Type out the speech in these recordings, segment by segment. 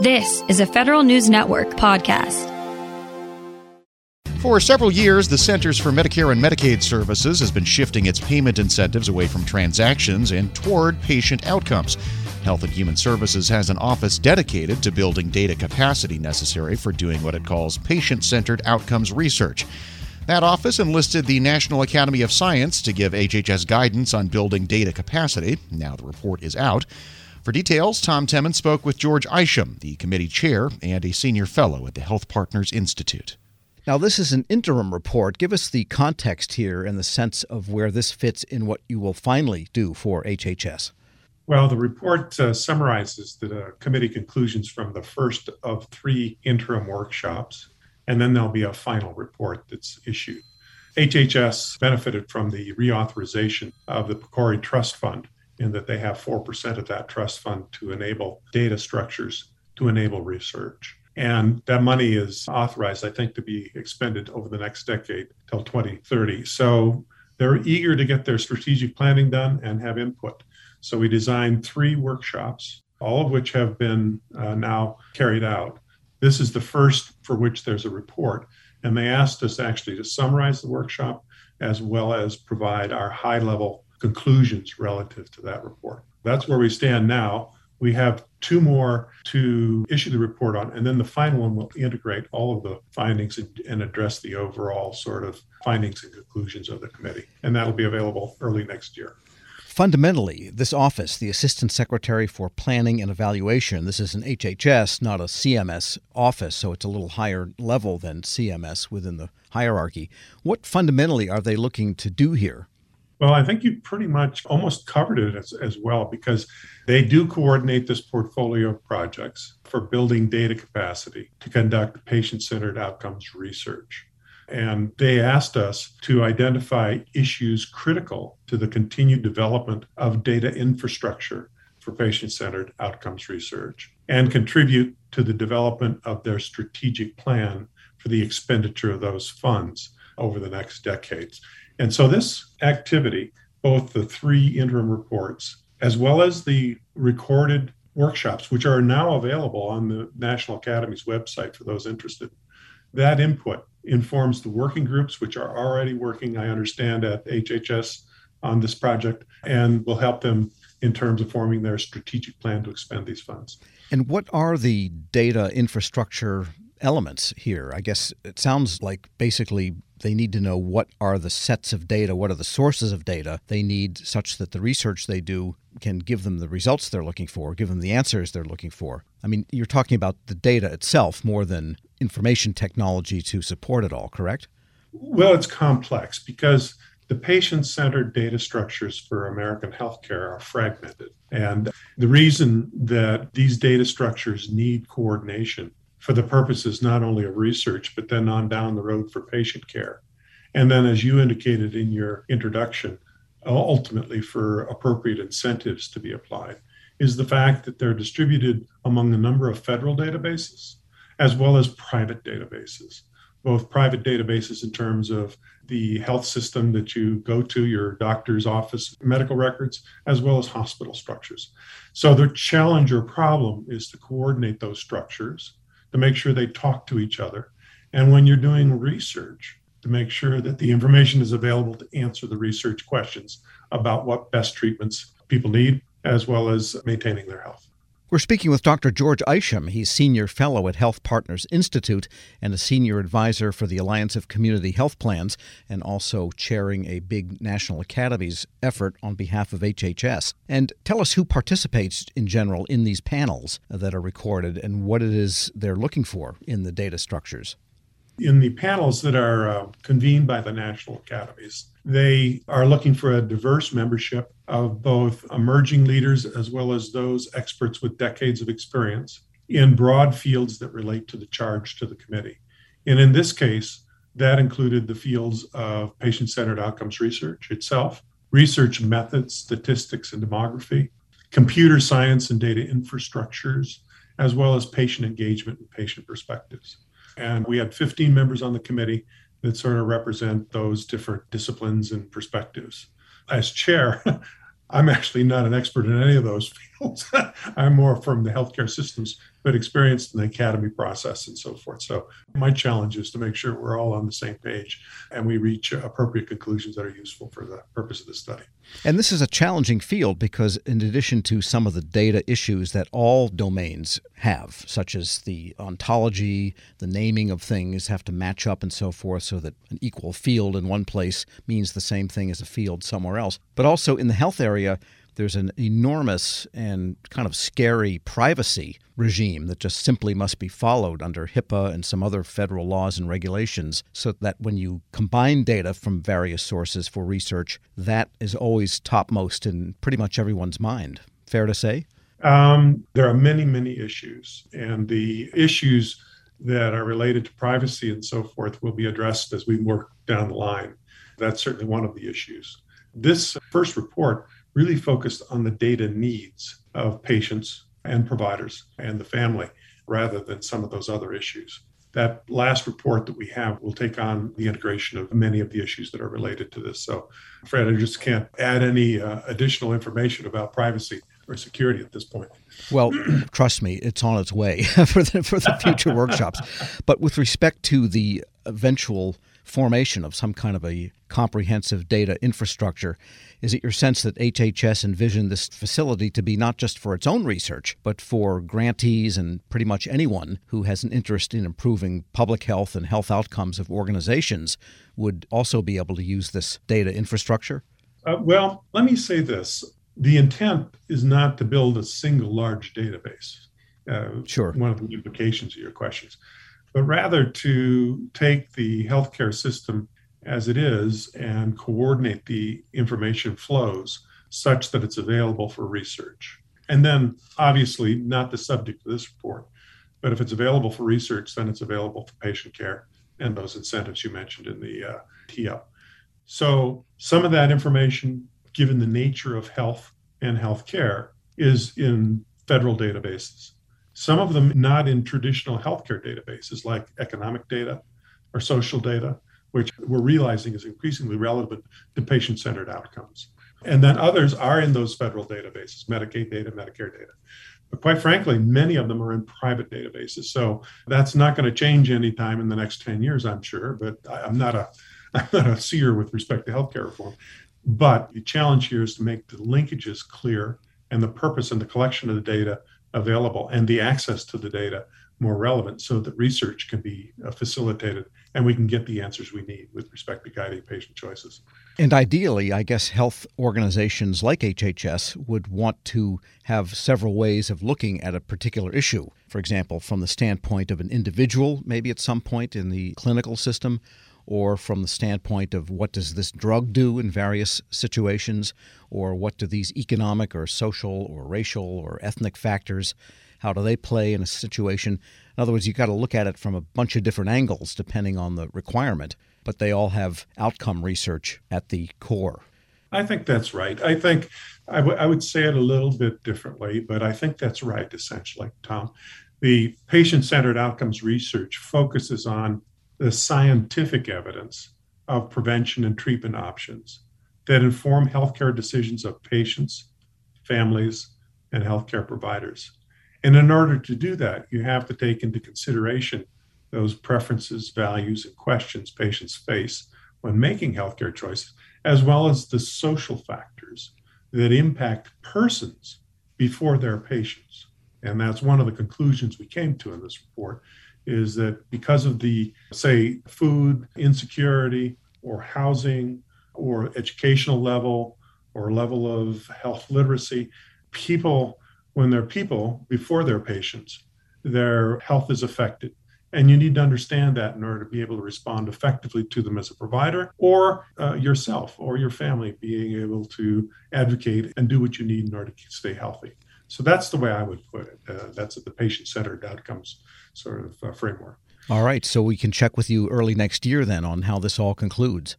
This is a Federal News Network podcast. For several years, the Centers for Medicare and Medicaid Services has been shifting its payment incentives away from transactions and toward patient outcomes. Health and Human Services has an office dedicated to building data capacity necessary for doing what it calls patient centered outcomes research. That office enlisted the National Academy of Science to give HHS guidance on building data capacity. Now the report is out. For details, Tom Temin spoke with George Isham, the committee chair and a senior fellow at the Health Partners Institute. Now, this is an interim report. Give us the context here and the sense of where this fits in what you will finally do for HHS. Well, the report uh, summarizes the uh, committee conclusions from the first of three interim workshops, and then there'll be a final report that's issued. HHS benefited from the reauthorization of the PCORI Trust Fund, in that they have 4% of that trust fund to enable data structures to enable research. And that money is authorized, I think, to be expended over the next decade till 2030. So they're eager to get their strategic planning done and have input. So we designed three workshops, all of which have been uh, now carried out. This is the first for which there's a report. And they asked us actually to summarize the workshop as well as provide our high level conclusions relative to that report. That's where we stand now. We have two more to issue the report on, and then the final one will integrate all of the findings and, and, address the overall sort of findings and conclusions of the committee. And that'll be available early next year. Fundamentally, this office, the Assistant Secretary for Planning and Evaluation, this is an HHS, not a CMS office, so it's a little higher level than CMS within the hierarchy. What fundamentally are they looking to do here? Well, I think you pretty much almost covered it as, as well because they do coordinate this portfolio of projects for building data capacity to conduct patient centered outcomes research. And they asked us to identify issues critical to the continued development of data infrastructure for patient centered outcomes research and contribute to the development of their strategic plan for the expenditure of those funds over the next decades. And so this activity, both the three interim reports, as well as the recorded workshops, which are now available on the National Academy's website for those interested, that input informs the working groups, which are already working, I understand, at HHS on this project, and will help them in terms of forming their strategic plan to expend these funds. And what are the data infrastructure elements here. I guess it sounds like basically they need to know what are the sets of data, what are the sources of data they need such that the research they do can give them the results they're looking for, give them the answers they're looking for. I mean, you're talking about the data itself more than information technology to support it all, correct? Well, it's complex because the patient centered data structures for American healthcare are fragmented. And the reason that these data structures need coordination for the purposes not only of research, but then on down the road for patient care. And then, as you indicated in your introduction, uh, ultimately for appropriate incentives to be applied, is the fact that they're distributed among a number of federal databases as well as private databases. Both private databases in terms of the health system that you go to, your doctor's office, medical records, as well as hospital structures. So, the challenge or problem is to coordinate those structures to make sure they talk to each other. And when you're doing research, to make sure that the information is available to answer the research questions about what best treatments people need, as well as maintaining their health. We're speaking with Dr. George Isham. He's Senior Fellow at Health Partners Institute and a Senior Advisor for the Alliance of Community Health Plans, and also chairing a big National Academies effort on behalf of HHS. And tell us who participates in general in these panels that are recorded and what it is they're looking for in the data structures in the panels that are uh, convened by the national academies, they are looking for a diverse membership of both emerging leaders as well as those experts with decades of experience in broad fields that relate to the charge to the committee. And in this case, that included the fields of patient centered outcomes research itself, research methods, statistics, and demography, computer science and data infrastructures, as well as patient engagement and patient perspectives. And we had 15 members on the committee that sort of represent those different disciplines and perspectives. As chair, I'm actually not an expert in any of those I'm more from the healthcare systems, but experienced in the academy process and so forth. So my challenge is to make sure we're all on the same page and we reach appropriate conclusions that are useful for the purpose of the study. And this is a challenging field because, in addition to some of the data issues that all domains have, such as the ontology, the naming of things have to match up and so forth, so that an equal field in one place means the same thing as a field somewhere else. But also in the health area, there's an enormous and kind of scary privacy regime that just simply must be followed under HIPAA and some other federal laws and regulations so that when you combine data from various sources for research, that is always topmost in pretty much everyone's mind. Fair to say? Um, there are many, many issues, and the issues that are related to privacy and so forth will be addressed as we work down the line. That's certainly one of the issues. This first report really focused on the data needs of patients and providers and the family rather than some of those other issues. That last report that we have will take on the integration of many of the issues that are related to this. So, Fred, I just can't add any uh, additional information about privacy or security at this point. Well, trust me, it's on its way for the for the future workshops. But with respect to the eventual formation of some kind of a comprehensive data infrastructure, is it your sense that HHS envisioned this facility to be not just for its own research, but for grantees and pretty much anyone who has an interest in improving public health and health outcomes of organizations would also be able to use this data infrastructure? Uh, well, let me say this the intent is not to build a single large database. Uh, sure. One of the implications of your questions, but rather to take the healthcare system as it is and coordinate the information flows such that it's available for research. And then, obviously, not the subject of this report, but if it's available for research, then it's available for patient care and those incentives you mentioned in the uh. So, some of that information, given the nature of health and healthcare, is in federal databases. Some of them not in traditional healthcare databases like economic data or social data which we're realizing is increasingly relevant to patient centered outcomes. And then others are in those federal databases, Medicaid data, Medicare data. But quite frankly, many of them are in private databases. So that's not going to change anytime in the next 10 years, I'm sure. But I'm not a I'm not a seer with respect to healthcare reform. But the challenge here is to make the linkages clear and the purpose and the collection of the data available and the access to the data more relevant so that research can be uh, facilitated and we can get the answers we need with respect to guiding patient choices. And ideally, I guess health organizations like HHS would want to have several ways of looking at a particular issue. For example, from the standpoint of an individual, maybe at some point in the clinical system, or from the standpoint of what does this drug do in various situations, or what do these economic or social or racial or ethnic factors how do they play in a situation? In other words, you've got to look at it from a bunch of different angles depending on the requirement, but they all have outcome research at the core. I think that's right. I think I, w- I would say it a little bit differently, but I think that's right, essentially, Tom. The patient centered outcomes research focuses on the scientific evidence of prevention and treatment options that inform healthcare decisions of patients, families, and healthcare providers. And in order to do that, you have to take into consideration those preferences, values, and questions patients face when making healthcare choices, as well as the social factors that impact persons before their patients. And that's one of the conclusions we came to in this report is that because of the, say, food insecurity or housing or educational level or level of health literacy, people when they're people before they're patients, their health is affected. And you need to understand that in order to be able to respond effectively to them as a provider or uh, yourself or your family being able to advocate and do what you need in order to stay healthy. So that's the way I would put it. Uh, that's the patient centered outcomes sort of uh, framework. All right. So we can check with you early next year then on how this all concludes.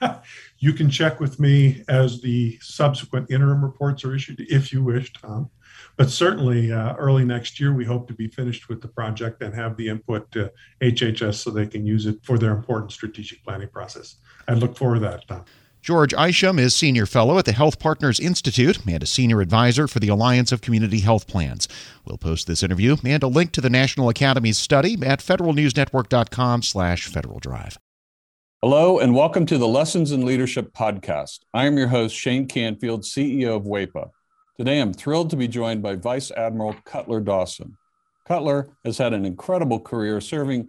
you can check with me as the subsequent interim reports are issued if you wish, Tom. But certainly, uh, early next year, we hope to be finished with the project and have the input to HHS so they can use it for their important strategic planning process. I look forward to that, Tom. George Isham is Senior Fellow at the Health Partners Institute and a Senior Advisor for the Alliance of Community Health Plans. We'll post this interview and a link to the National Academy's study at federalnewsnetwork.com slash Federal Drive. Hello, and welcome to the Lessons in Leadership podcast. I am your host, Shane Canfield, CEO of WAEPA. Today, I'm thrilled to be joined by Vice Admiral Cutler Dawson. Cutler has had an incredible career serving